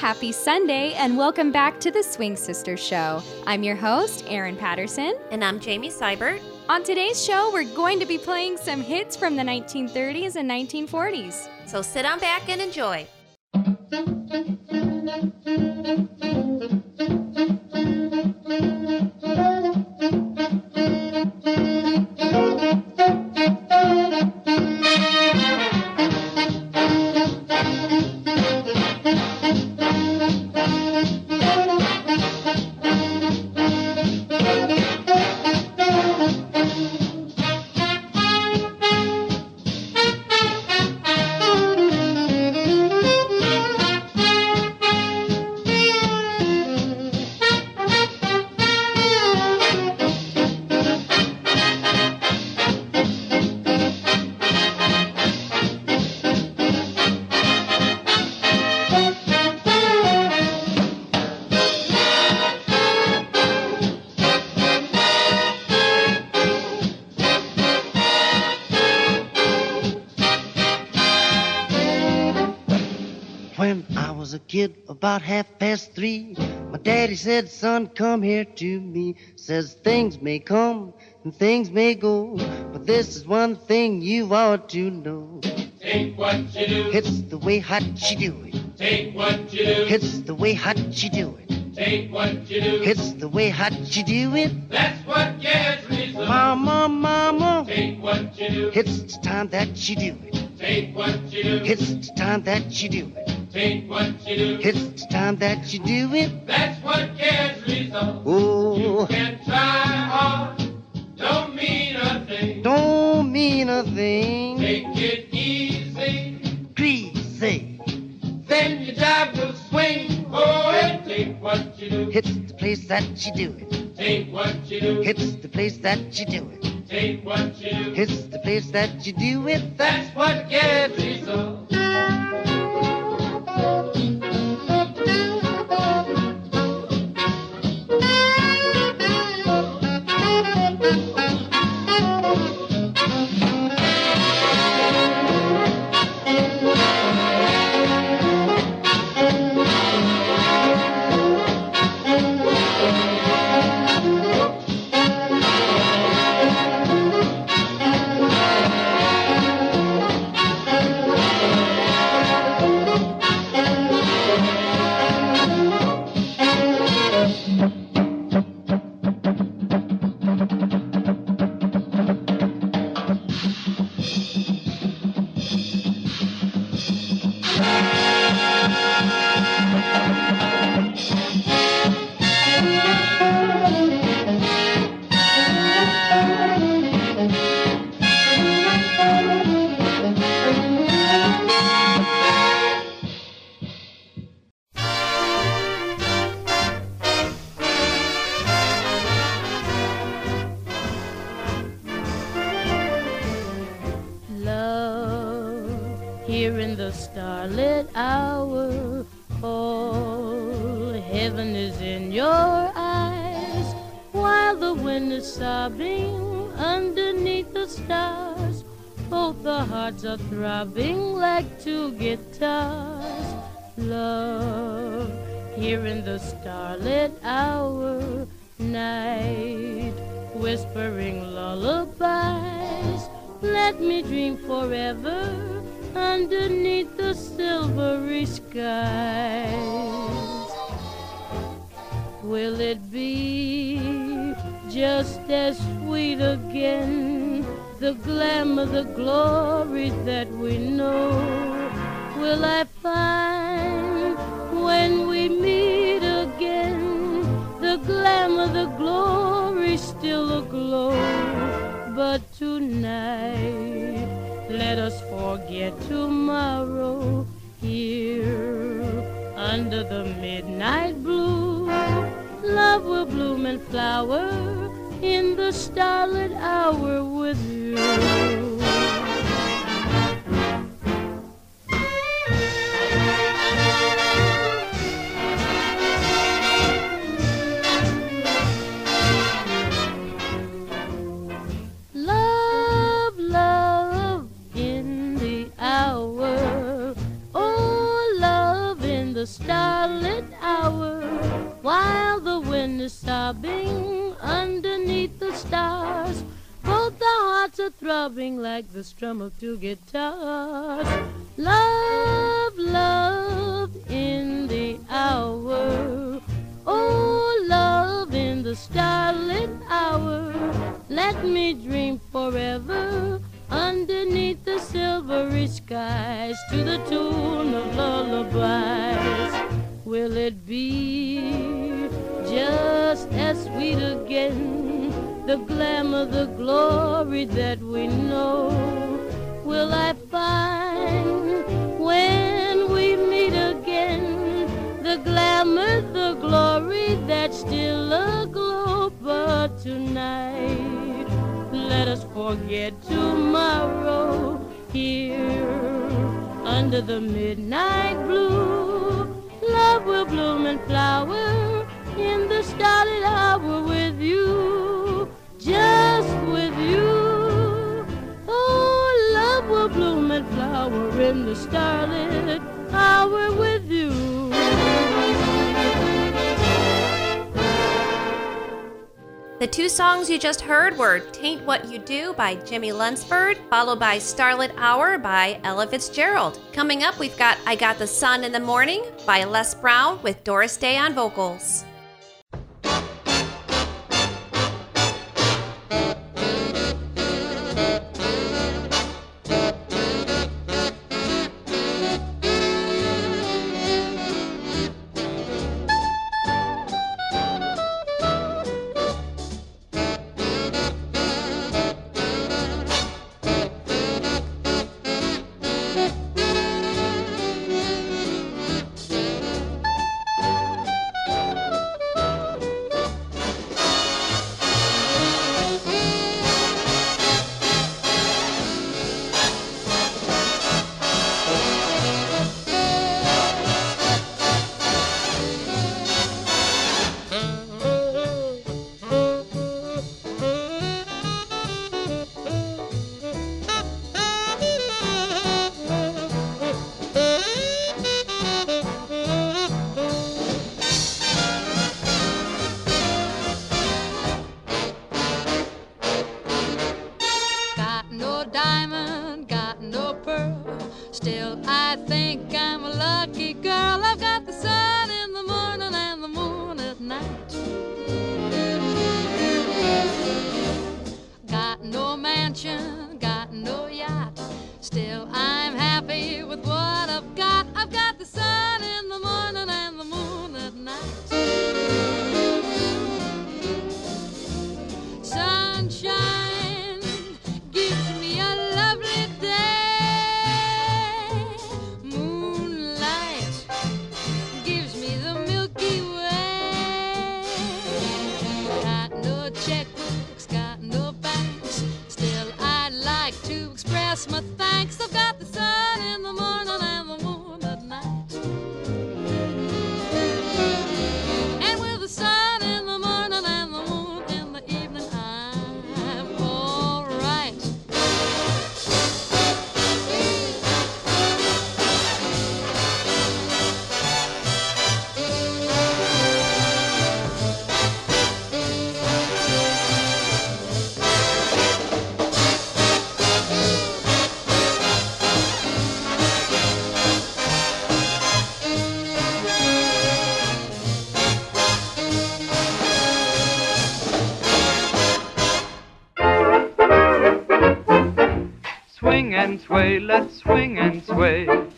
Happy Sunday, and welcome back to the Swing Sisters Show. I'm your host, Erin Patterson. And I'm Jamie Seibert. On today's show, we're going to be playing some hits from the 1930s and 1940s. So sit on back and enjoy. Said, Son, come here to me. Says things may come and things may go, but this is one thing you ought to know. Take what you do, It's the way hot you do it. take what you do, It's the way hot you do it. take what you do. It's the way hot you do it. That's what gets results. Mama, mama, Take what you do, it's the time that you do it. take what you do, It's the time that you do it. Take what you do. It's the time that you do it. That's what gets results. Oh, You can try hard, don't mean a thing. don't mean a thing. Take it easy, Greasy. then your job will swing. Oh, and take what you do, It's the place that you do it. take what you do, It's the place that you do it. take what you do. It's the place that you do it. That's what gets results. Here in the starlit hour. All heaven is in your eyes while the wind is sobbing underneath the stars. Both the hearts are throbbing like two guitars. Love here in the starlit hour. Night whispering lullabies. Let me dream forever underneath the silvery skies. Will it be just as sweet again? The glamour, the glory that we know. Will I find when we meet again the glamour, the glory still aglow? But tonight, let us forget tomorrow here under the midnight blue. Love will bloom and flower in the starlit hour with you. Starlit hour while the wind is sobbing underneath the stars. Both the hearts are throbbing like the strum of two guitars. Love, love in the hour. Oh, love in the starlit hour. Let me dream forever underneath the silvery skies to the tune of lullabies. Be just as sweet again? The glamour, the glory that we know. Will I find when we meet again the glamour, the glory that's still aglow? But tonight, let us forget tomorrow here under the midnight blue. Love will bloom and flower in the starlit hour with you, just with you. Oh, love will bloom and flower in the starlit hour with you. The two songs you just heard were Taint What You Do by Jimmy Lunsford, followed by Starlit Hour by Ella Fitzgerald. Coming up, we've got I Got the Sun in the Morning by Les Brown with Doris Day on vocals. Sway, let's swing and sway.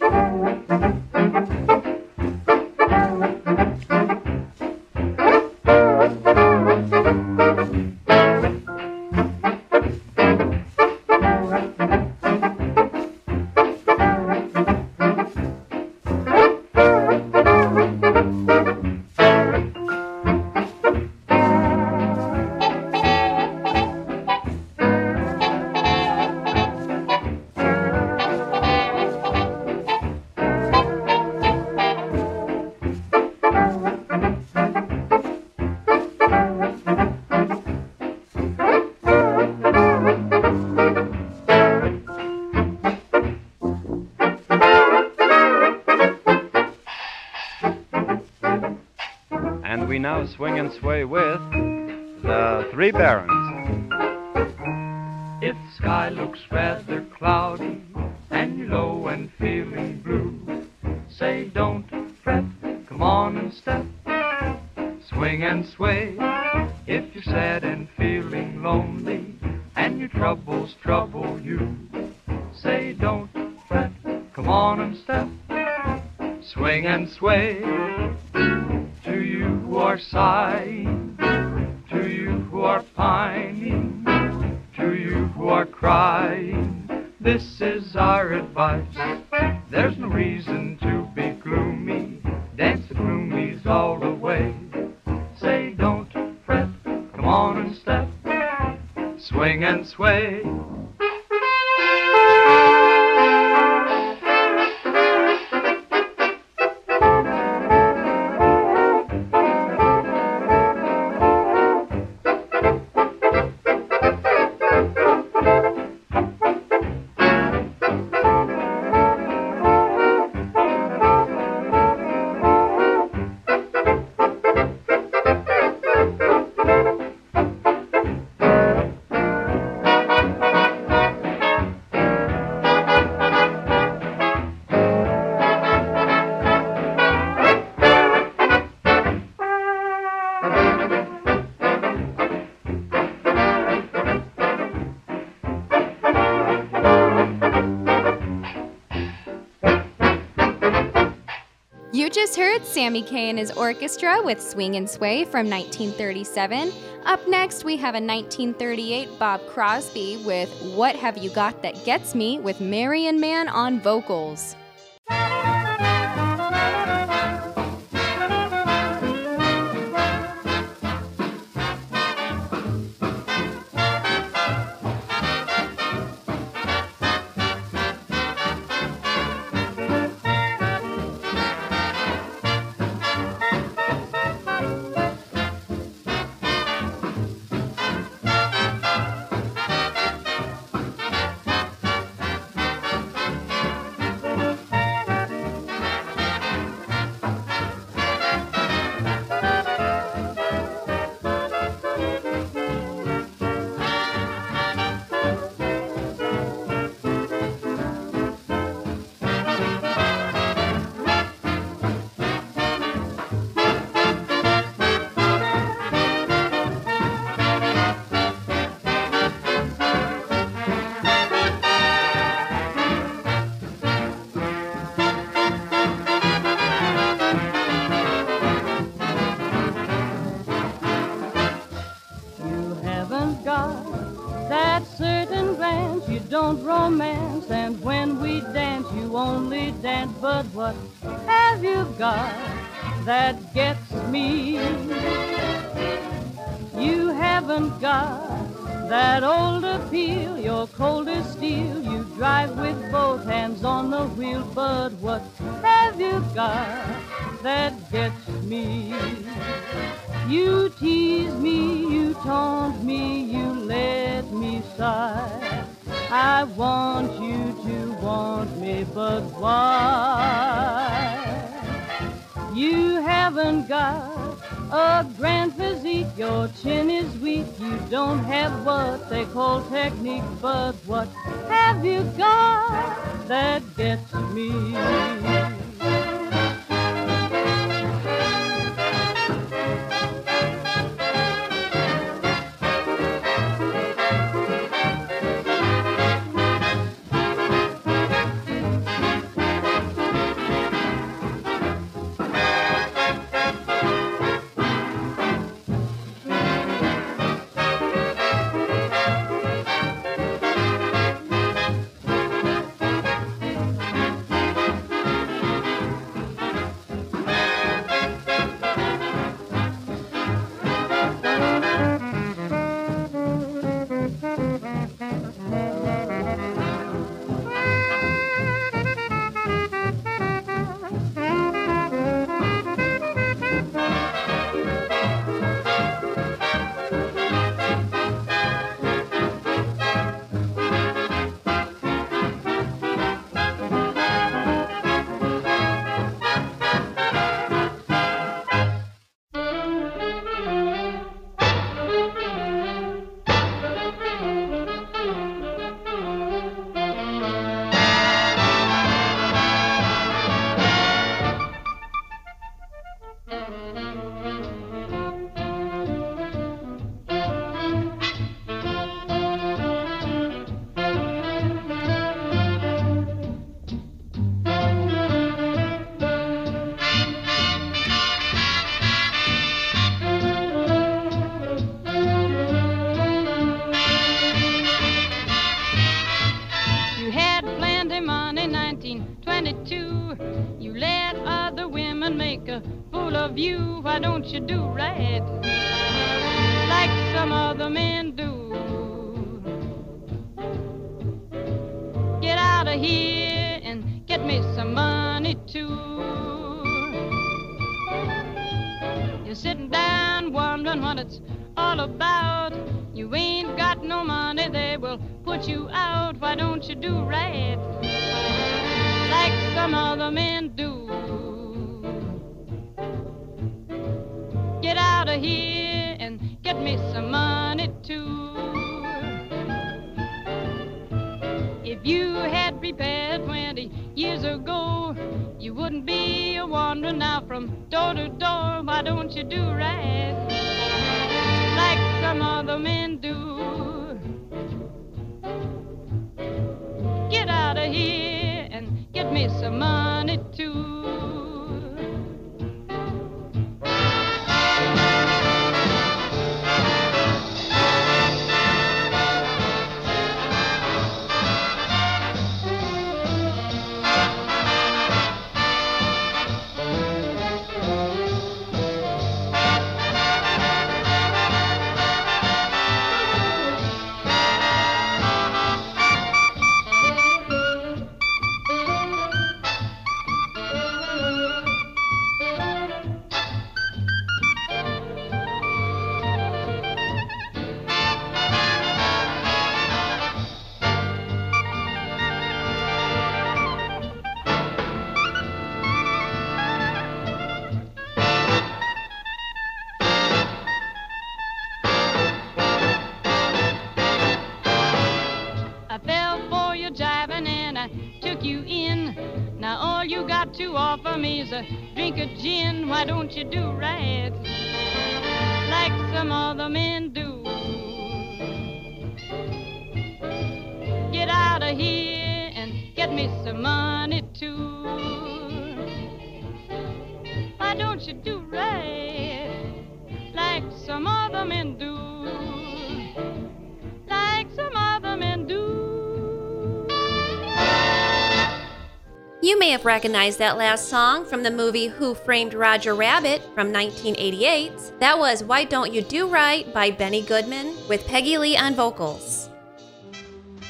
Way with the Three Barons. sway. Sammy Kaye and his orchestra with Swing and Sway from 1937. Up next, we have a 1938 Bob Crosby with What Have You Got That Gets Me with Marion Man on vocals. technique, but don't you do right some other men do? Like some other men do. You may have recognized that last song from the movie Who Framed Roger Rabbit from 1988. That was Why Don't You Do Right by Benny Goodman with Peggy Lee on vocals.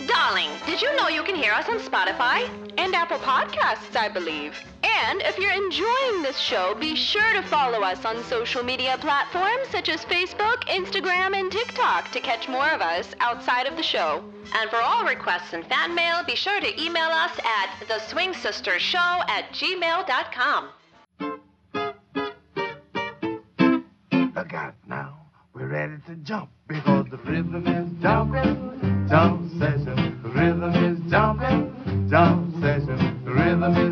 Darling, did you know you can hear us on Spotify? And Apple Podcasts, I believe. And if you're enjoying this show, be sure to follow us on social media platforms such as Facebook, Instagram, and TikTok to catch more of us outside of the show. And for all requests and fan mail, be sure to email us at theswingsistershow at gmail.com. Look out now, we're ready to jump because the rhythm is jumping, jump session. Rhythm is jumping, jump session. Rhythm is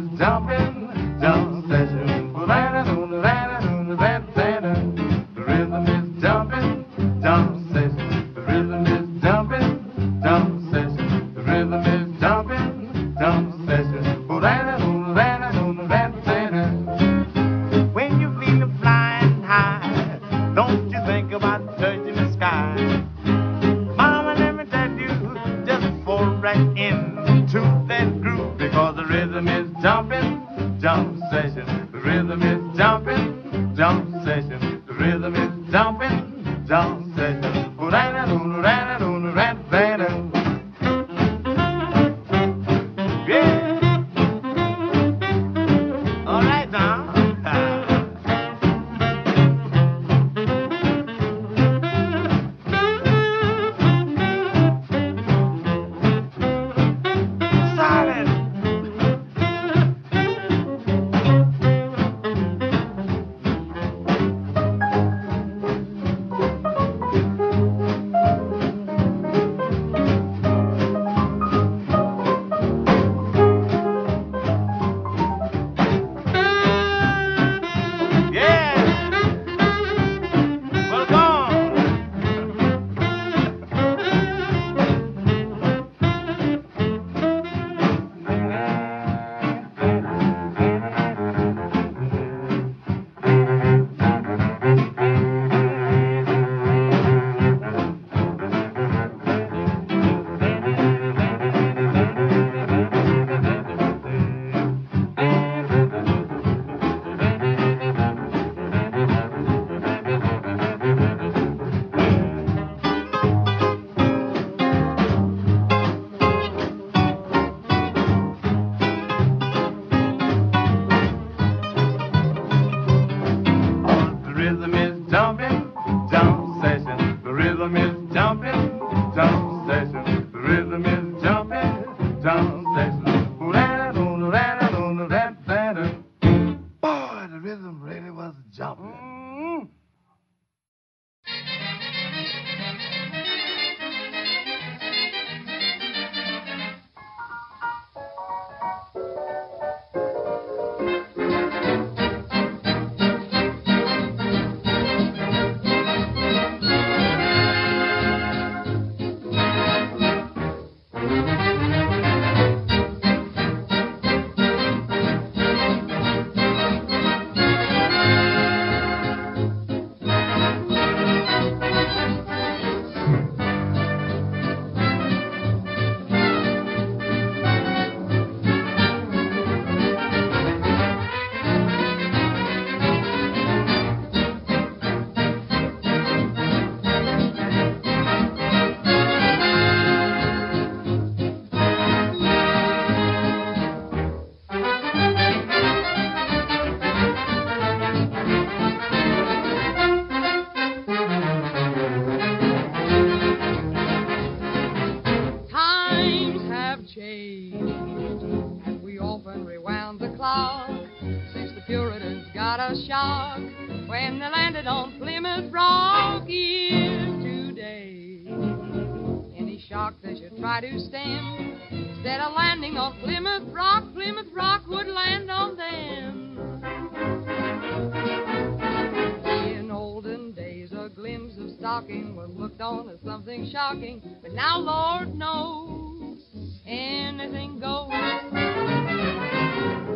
but now, Lord knows, anything goes.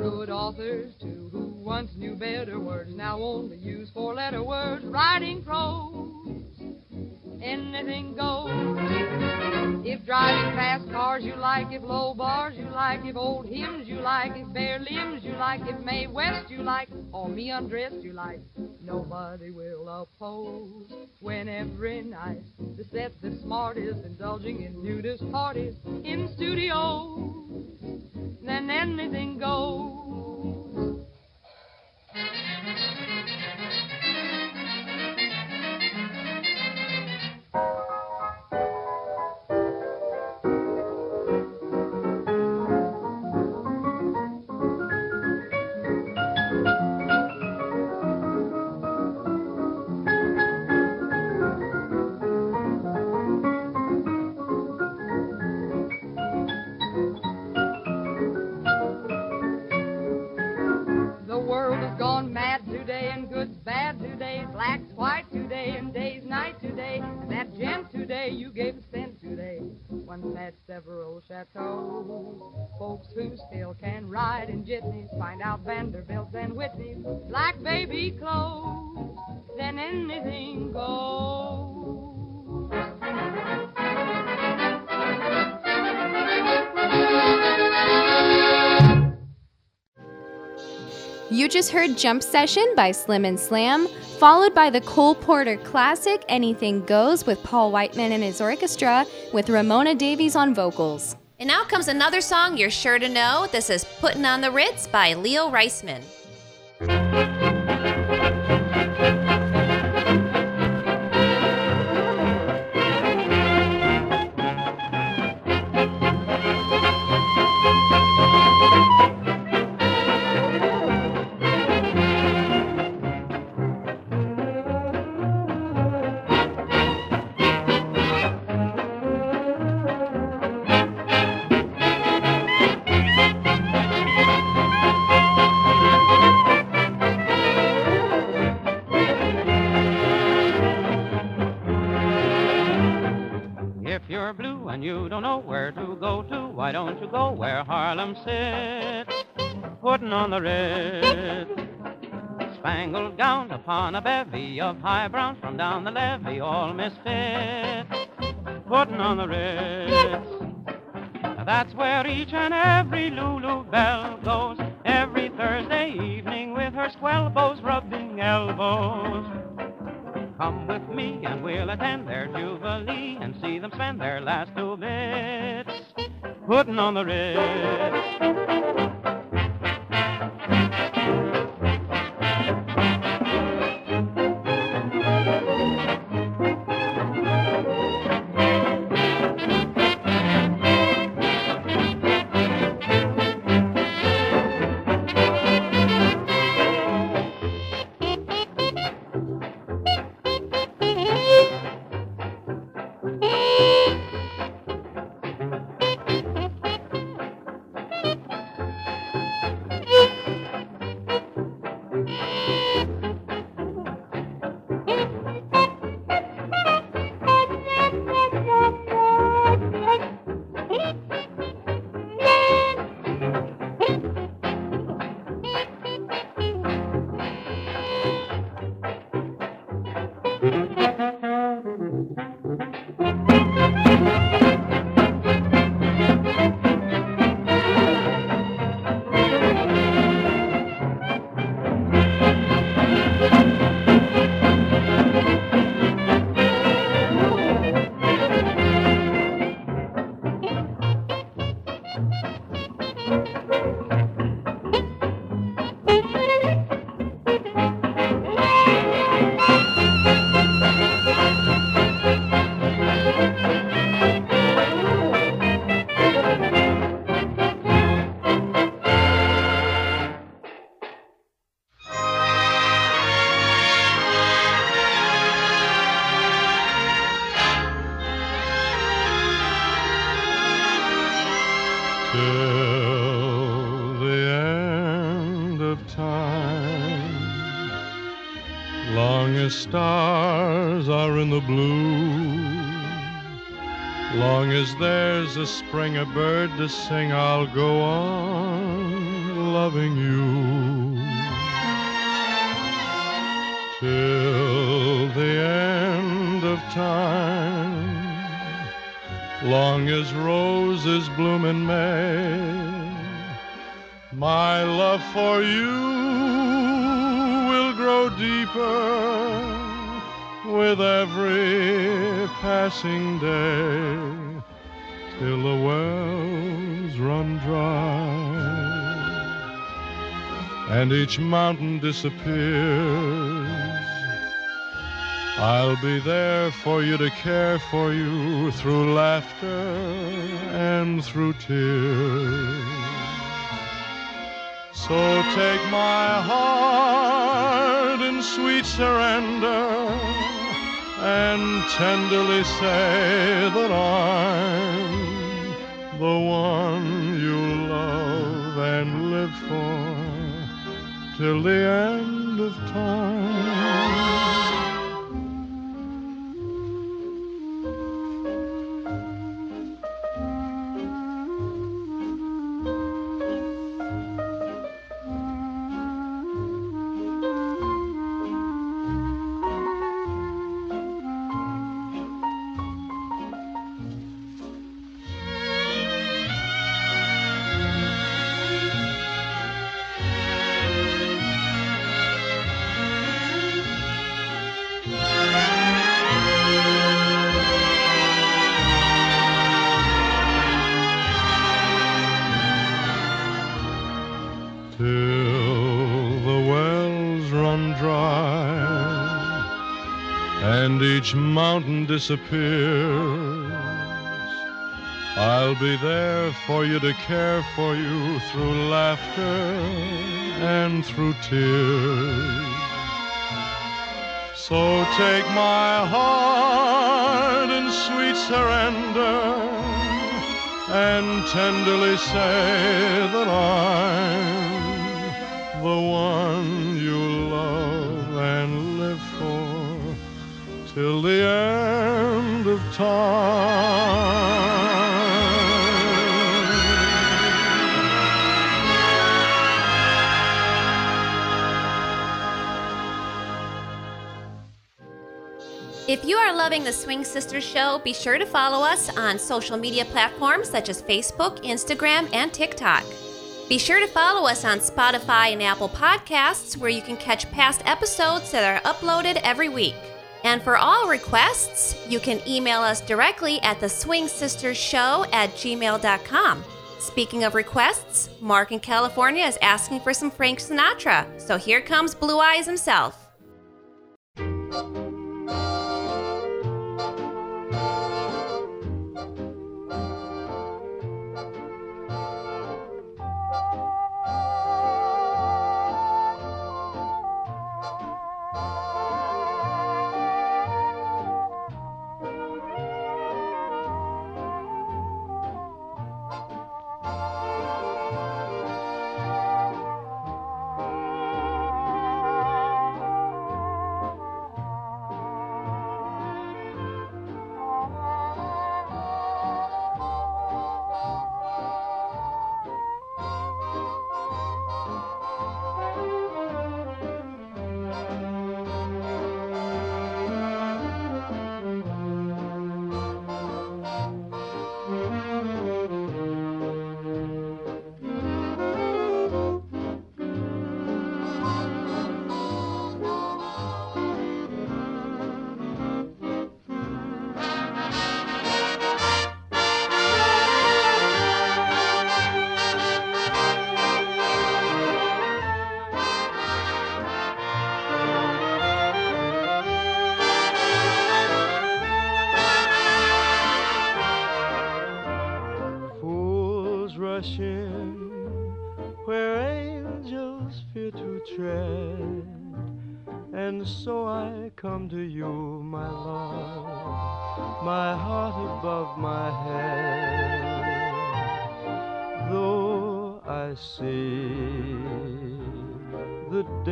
Good authors, too, who once knew better words, now only use four letter words, writing prose. Anything goes. If driving fast cars you like, if low bars you like, if old hymns you like, if bare limbs you like, if Mae West you like, or me undressed you like, nobody will oppose. When every night the set the smartest, indulging in nudist parties in studios, then anything goes. Still can ride in jitneys find out Vanderbilts and Whitneys like baby clothes. Then anything goes. You just heard Jump Session by Slim and Slam, followed by the Cole Porter classic Anything Goes with Paul Whiteman and his orchestra, with Ramona Davies on vocals. And now comes another song you're sure to know. This is Puttin' on the Ritz by Leo Reisman. Why don't you go where Harlem sits? Putting on the Ritz. Spangled gown upon a bevy of high browns from down the levee, all misfits. Putting on the Ritz. Now That's where each and every Lulu Belle goes every Thursday evening with her swell bows rubbing elbows. Come with me and we'll attend their jubilee and see them spend their last two bits putting on the Ritz. A spring, a bird to sing, I'll go on loving you till the end of time. Long as roses bloom in May, my love for you will grow deeper with every passing day till the wells run dry and each mountain disappears. I'll be there for you to care for you through laughter and through tears. So take my heart in sweet surrender and tenderly say that I'm the one you love and live for till the end of time. Mountain disappears. I'll be there for you to care for you through laughter and through tears. So take my heart in sweet surrender and tenderly say that I'm If you are loving the Swing Sisters show, be sure to follow us on social media platforms such as Facebook, Instagram, and TikTok. Be sure to follow us on Spotify and Apple Podcasts, where you can catch past episodes that are uploaded every week. And for all requests, you can email us directly at the Swing Sisters Show at gmail.com. Speaking of requests, Mark in California is asking for some Frank Sinatra. So here comes Blue Eyes himself.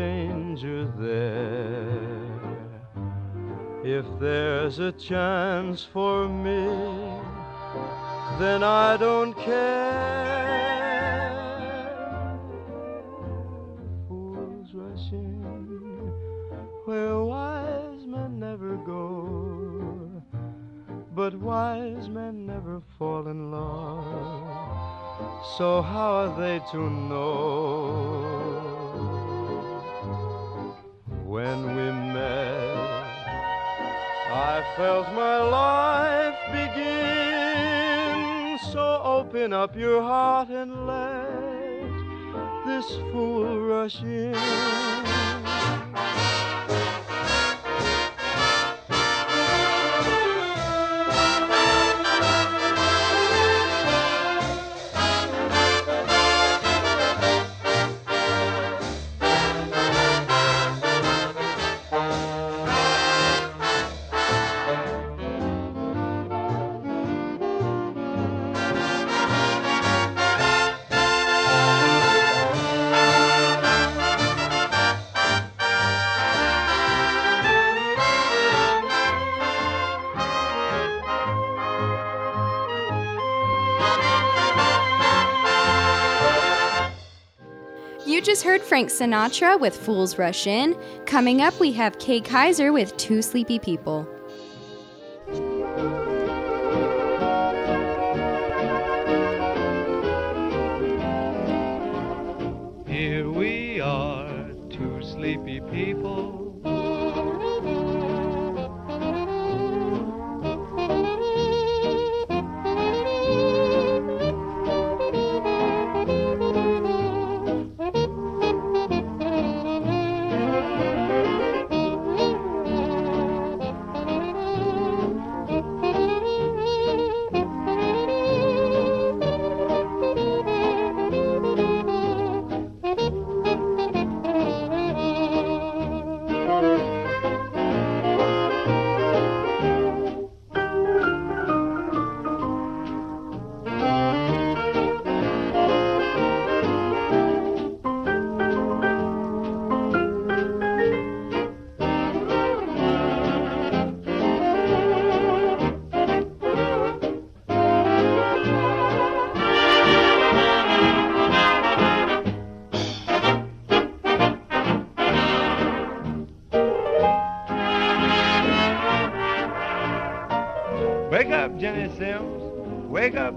Danger there. If there's a chance for me, then I don't care. Fools rush in where wise men never go, but wise men never fall in love. So how are they to know? When we met, I felt my life begin. So open up your heart and let this fool rush in. Frank Sinatra with Fools Rush In. Coming up, we have Kay Kyser with Two Sleepy People.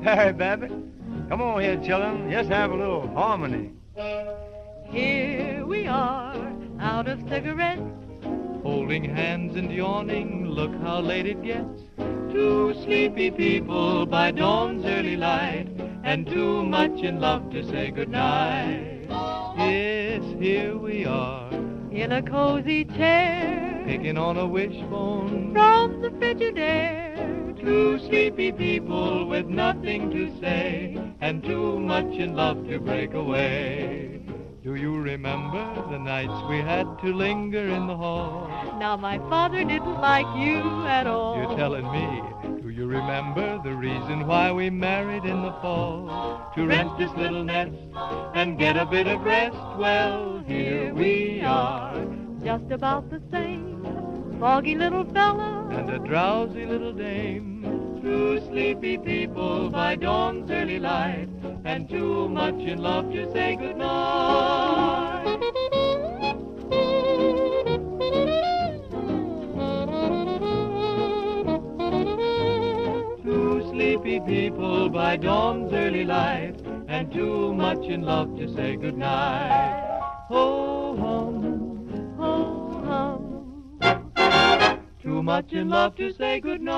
Harry Babbitt. Come on here, children. Let's have a little harmony. Here we are, out of cigarettes. Holding hands and yawning, look how late it gets. Two sleepy people by dawn's early light, and too much in love to say goodnight. Yes, here we are, In a cozy chair, picking on a wishbone. from the Frigidaire. Two sleepy people with nothing to say, and too much in love to break away. Do you remember the nights we had to linger in the hall? Now my father didn't like you at all. You're telling me. Do you remember the reason why we married in the fall? To rent this little nest and get a bit of rest. Well, here we are. Just about the same. Foggy little fella. And a drowsy little dame. Two sleepy people by dawn's early light. And too much in love to say goodnight. Two sleepy people by dawn's early light, and too much in love to say goodnight. Ho Too much in love to say goodnight.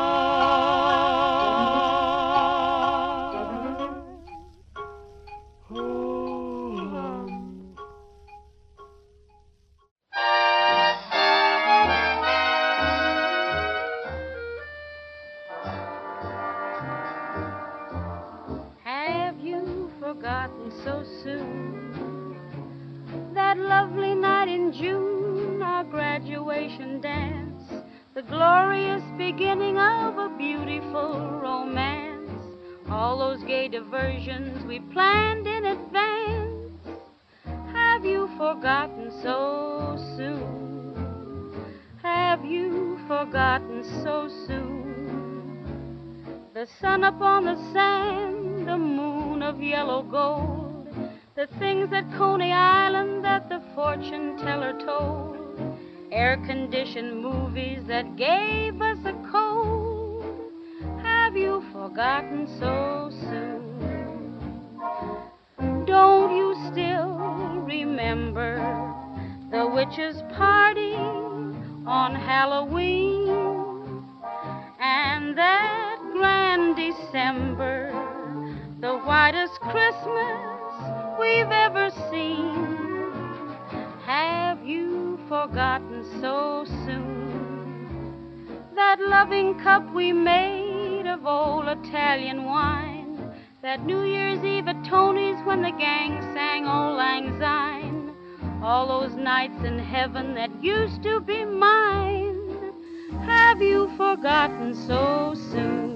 Ho hum. Have you forgotten so soon that lovely night in June, our graduation dance, the glorious beginning of a beautiful romance? All those gay diversions we planned in advance. Have you forgotten so soon? Have you forgotten so soon? The sun upon the sand, the moon of yellow gold, the things at Coney Island that the fortune teller told, air conditioned movies that gave us a cold. Have you forgotten so soon? Don't you still remember the witch's party on Halloween and that grand December, the whitest Christmas we've ever seen? Have you forgotten so soon that loving cup we made of old Italian wine? That New Year's Eve at Tony's when the gang sang Auld Lang Syne. All those nights in heaven that used to be mine. Have you forgotten so soon?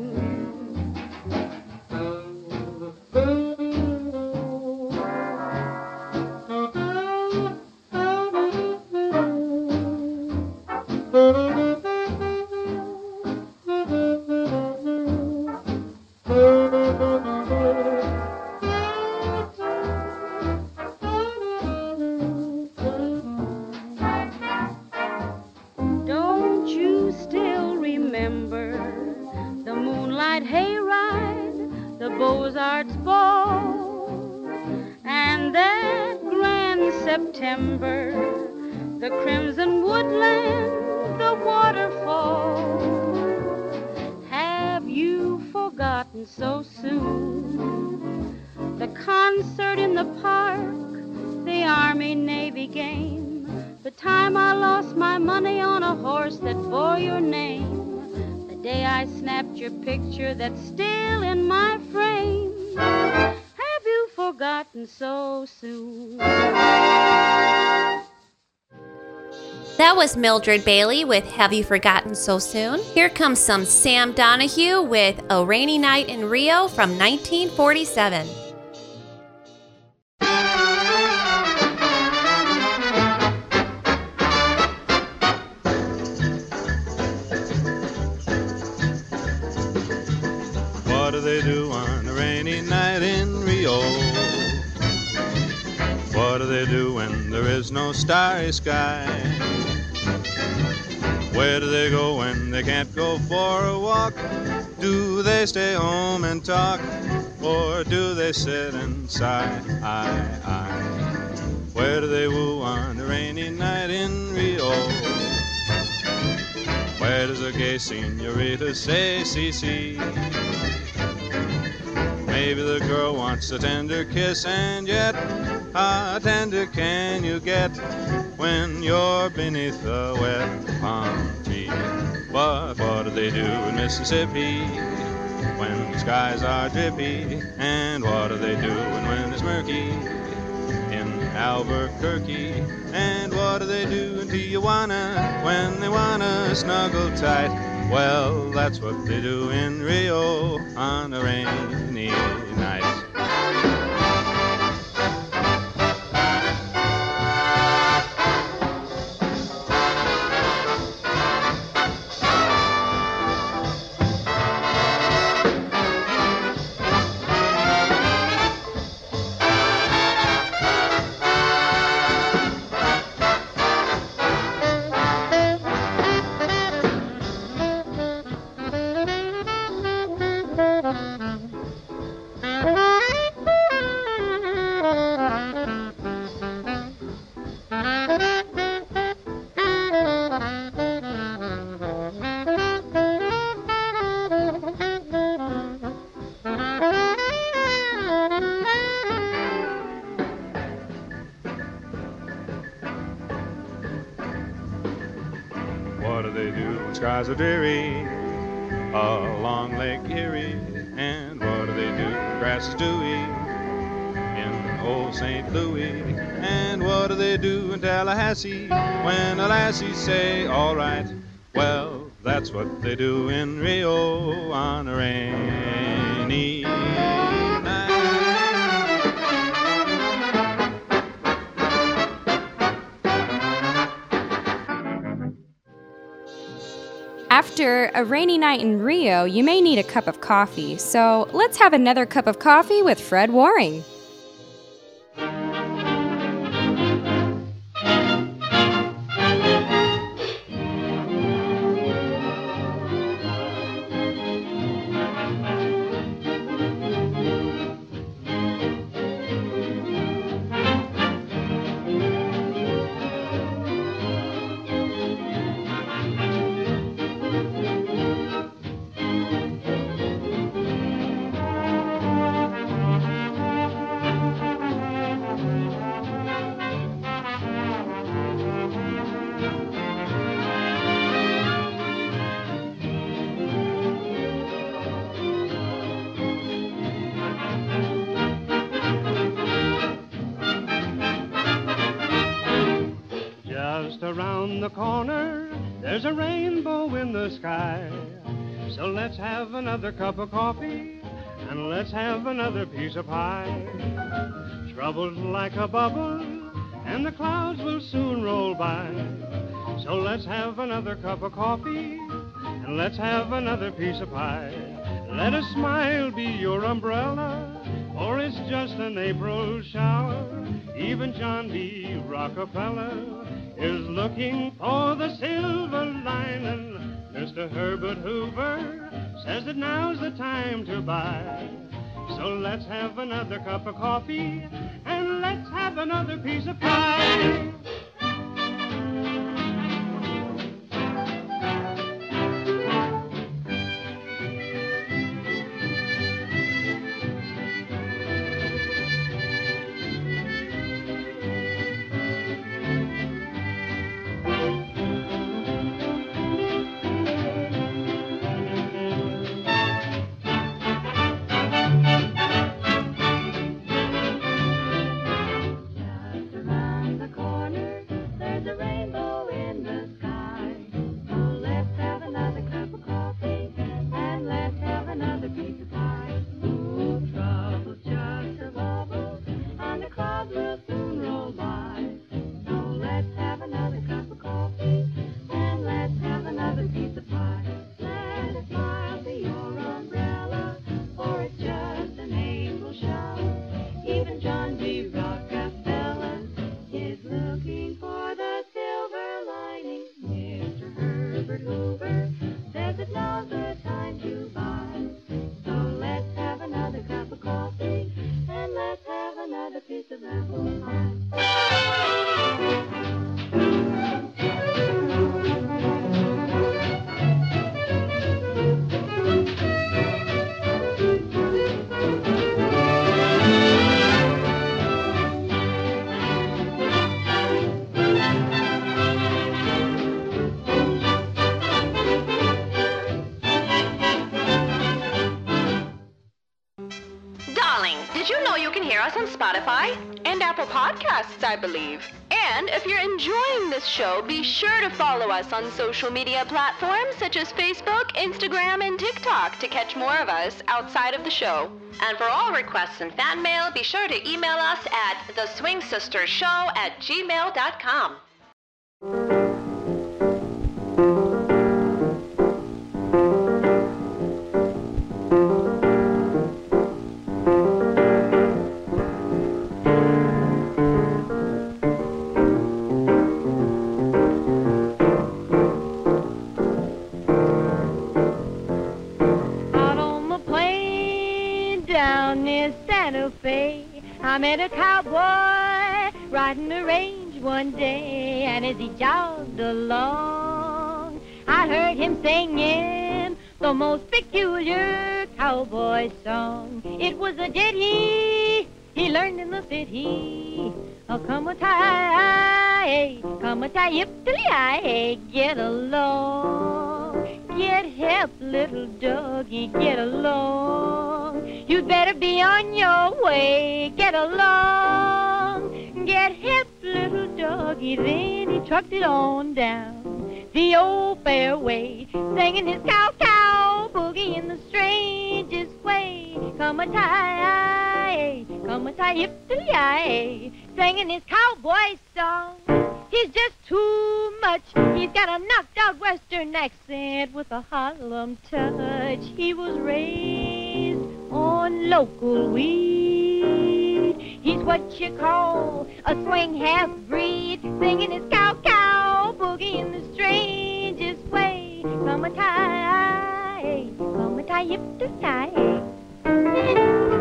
Mildred Bailey with Have You Forgotten So Soon? Here comes some Sam Donahue with A Rainy Night in Rio from 1947. What do they do on a rainy night in Rio? What do they do when there is no starry sky? Where do they go when they can't go for a walk? Do they stay home and talk? Or do they sit and sigh? Where do they woo on a rainy night in Rio? Where does a gay senorita say, see, see? Maybe the girl wants a tender kiss, and yet, how tender can you get when you're beneath a wet palm tree? What, what do they do in Mississippi when the skies are drippy? And what do they do when it's murky in Albuquerque? And what do they do in Tijuana when they wanna snuggle tight? Well, that's what they do in Rio on a rainy night. Skies are dreary along Lake Erie? And what do they do grass is dewy in old St. Louis? And what do they do in Tallahassee when the lassies say, all right? Well, that's what they do in Rio on a rainy After a rainy night in Rio, you may need a cup of coffee, so let's have another cup of coffee with Fred Waring. Just around the corner, there's a rainbow in the sky. So let's have another cup of coffee and let's have another piece of pie. Trouble's like a bubble and the clouds will soon roll by. So let's have another cup of coffee and let's have another piece of pie. Let a smile be your umbrella, or it's just an April shower. Even John D. Rockefeller is looking for the silver lining. Mr. Herbert Hoover says that now's the time to buy. So let's have another cup of coffee and let's have another piece of pie. This show, be sure to follow us on social media platforms such as Facebook, Instagram, and TikTok to catch more of us outside of the show. And for all requests and fan mail, be sure to email us at theswingsistershow at gmail.com. I met a cowboy riding the range one day, and as he jogged along, I heard him singing the most peculiar cowboy song. It was a ditty he learned in the city. Oh, come a tie, come a tie, yip get along. Get help, little doggy, get along. You'd better be on your way, get along. Get help, little doggy, then he trucked it on down the old fairway, singing his cow cow boogie in the strangest way. Come a tie, come a tie, hip to singing his cowboy song. He's just too much. He's got a knocked out Western accent with a Harlem touch. He was raised on local weed. He's what you call a swing half breed, singing his cow cow boogie in the strangest way. Come a tie, come a tie, hip to tie.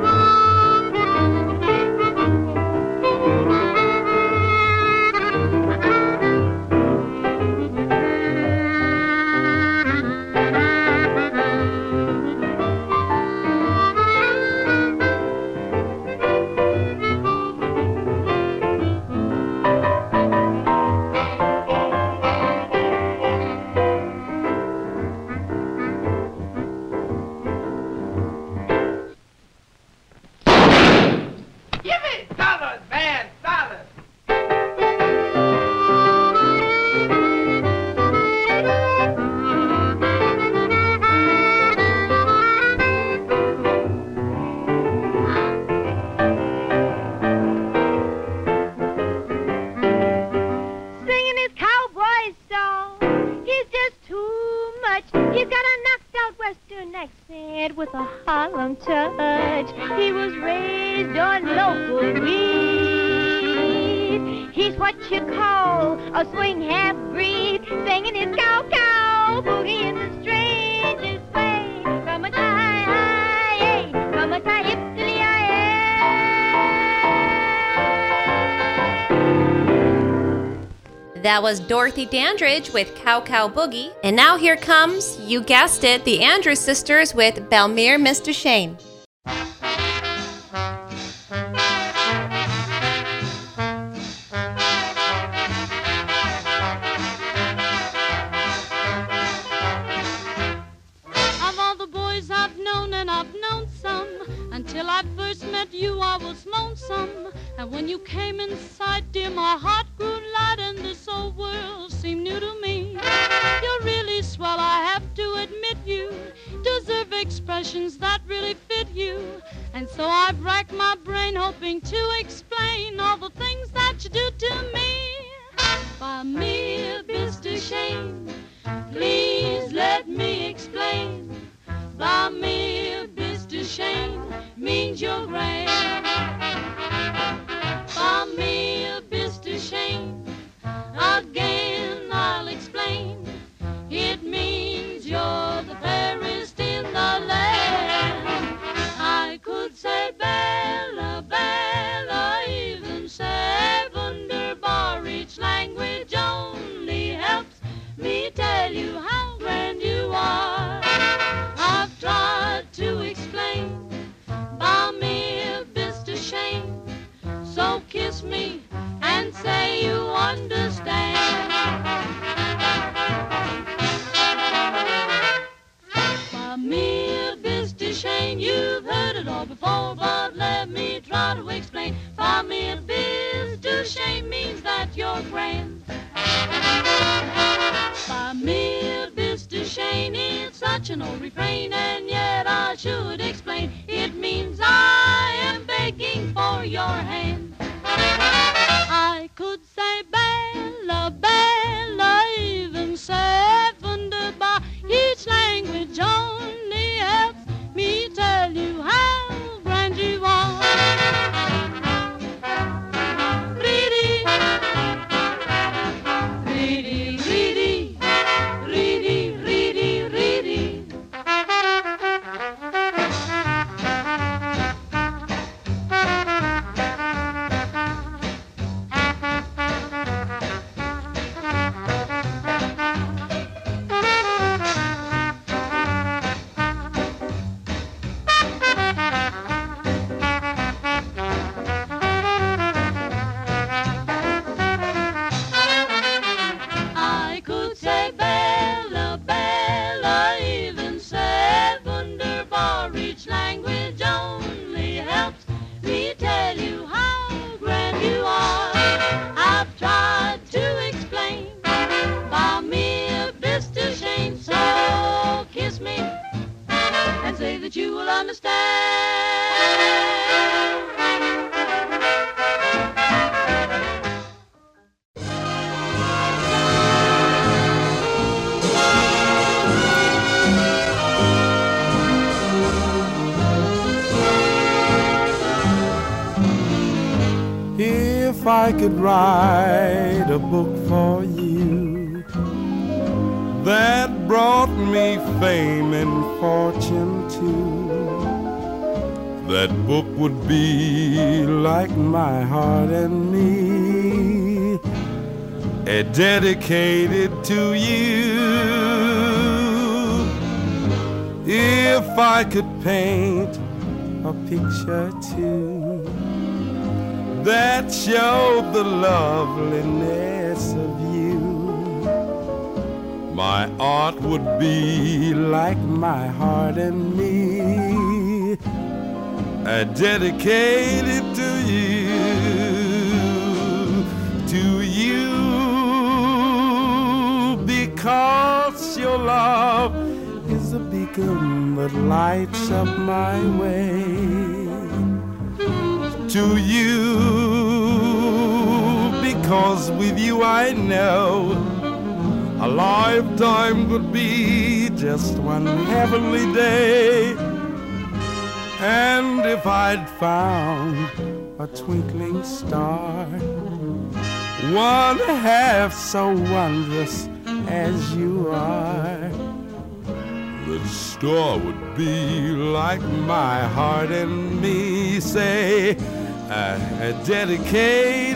breed, singing his cow cow boogie in the strangest way. Come a tie, eh, come a tie, That was Dorothy Dandridge with Cow Cow Boogie. And now here comes, you guessed it, the Andrews sisters with Bei Mir Bist Du Schön. Mr. Shane, you've heard it all before, but let me try to explain. By mere Mr. Shane means that you're grand. By mere Mr. Shane, it's such an old refrain, and yet I should explain. It means I am begging for your hand. I could say if I could write a book for you that brought me fame and fortune too, that book would be like my heart and me, dedicated to you. If I could paint a picture too that showed the loveliness of you. My art would be like my heart and me, uh, dedicated to you, to you, because your love is a beacon that lights up my way to you. Because with you I know a lifetime could be just one heavenly day. And if I'd found a twinkling star one half so wondrous as you are the star would be like my heart and me say uh,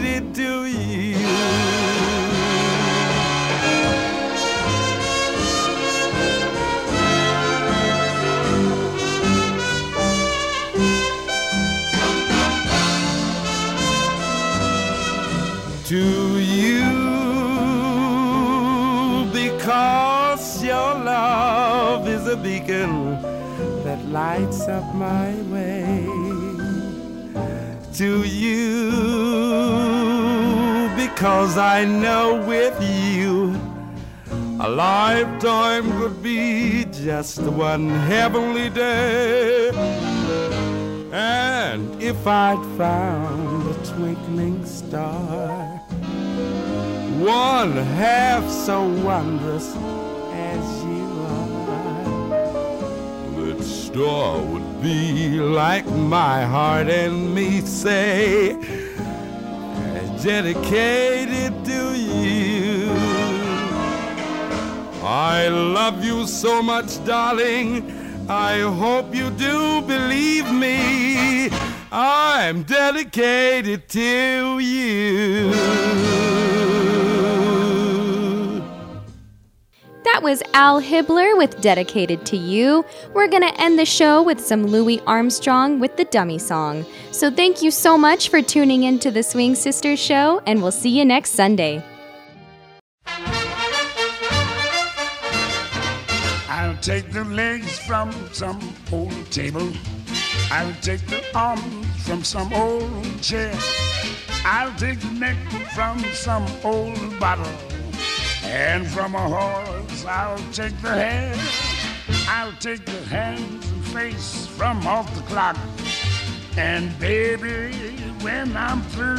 it to you. To you because your love is a beacon that lights up my way to you because I know with you a lifetime could be just one heavenly day and if I'd found a twinkling star one half so wondrous as you are. That star would be like my heart and me say, dedicated to you. I love you so much, darling. I hope you do believe me. I'm dedicated to you. Was Al Hibbler with Dedicated to You. We're going to end the show with some Louis Armstrong with the Dummy Song. So thank you so much for tuning in to the Swing Sisters show, and we'll see you next Sunday. I'll take the legs from some old table. I'll take the arms from some old chair. I'll take the neck from some old bottle. And from a horse, I'll take the head. I'll take the hands and face from off the clock. And baby, when I'm through,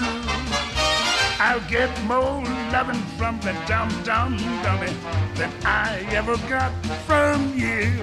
I'll get more loving from the dum dum dummy than I ever got from you.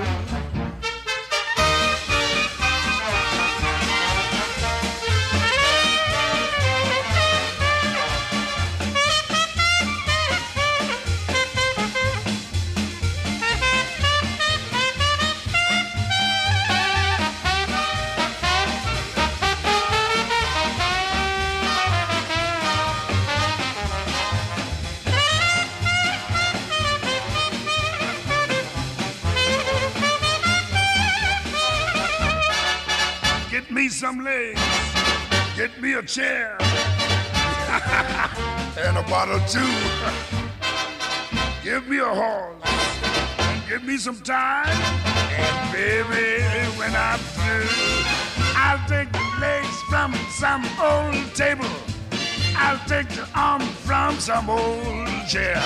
Too. Give me a horse. Give me some time. And baby, when I'm through, I'll take the legs from some old table. I'll take the arm from some old chair.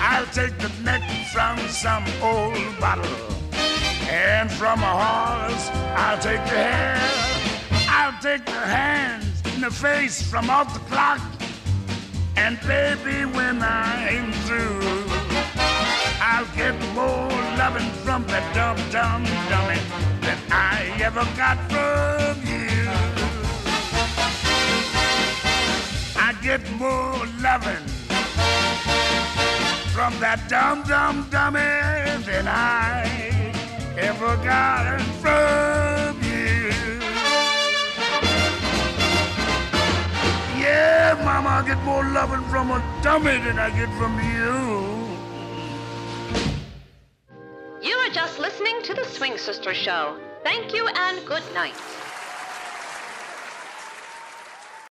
I'll take the neck from some old bottle. And from a horse, I'll take the hair. I'll take the hands and the face from off the clock. And baby, when I'm through, I'll get more loving from that dumb, dumb dummy than I ever got from you. I get more loving from that dumb, dumb, dummy than I ever got from Yeah, Mama, I get more loving from a dummy than I get from you. You are just listening to the Swing Sister Show. Thank you and good night.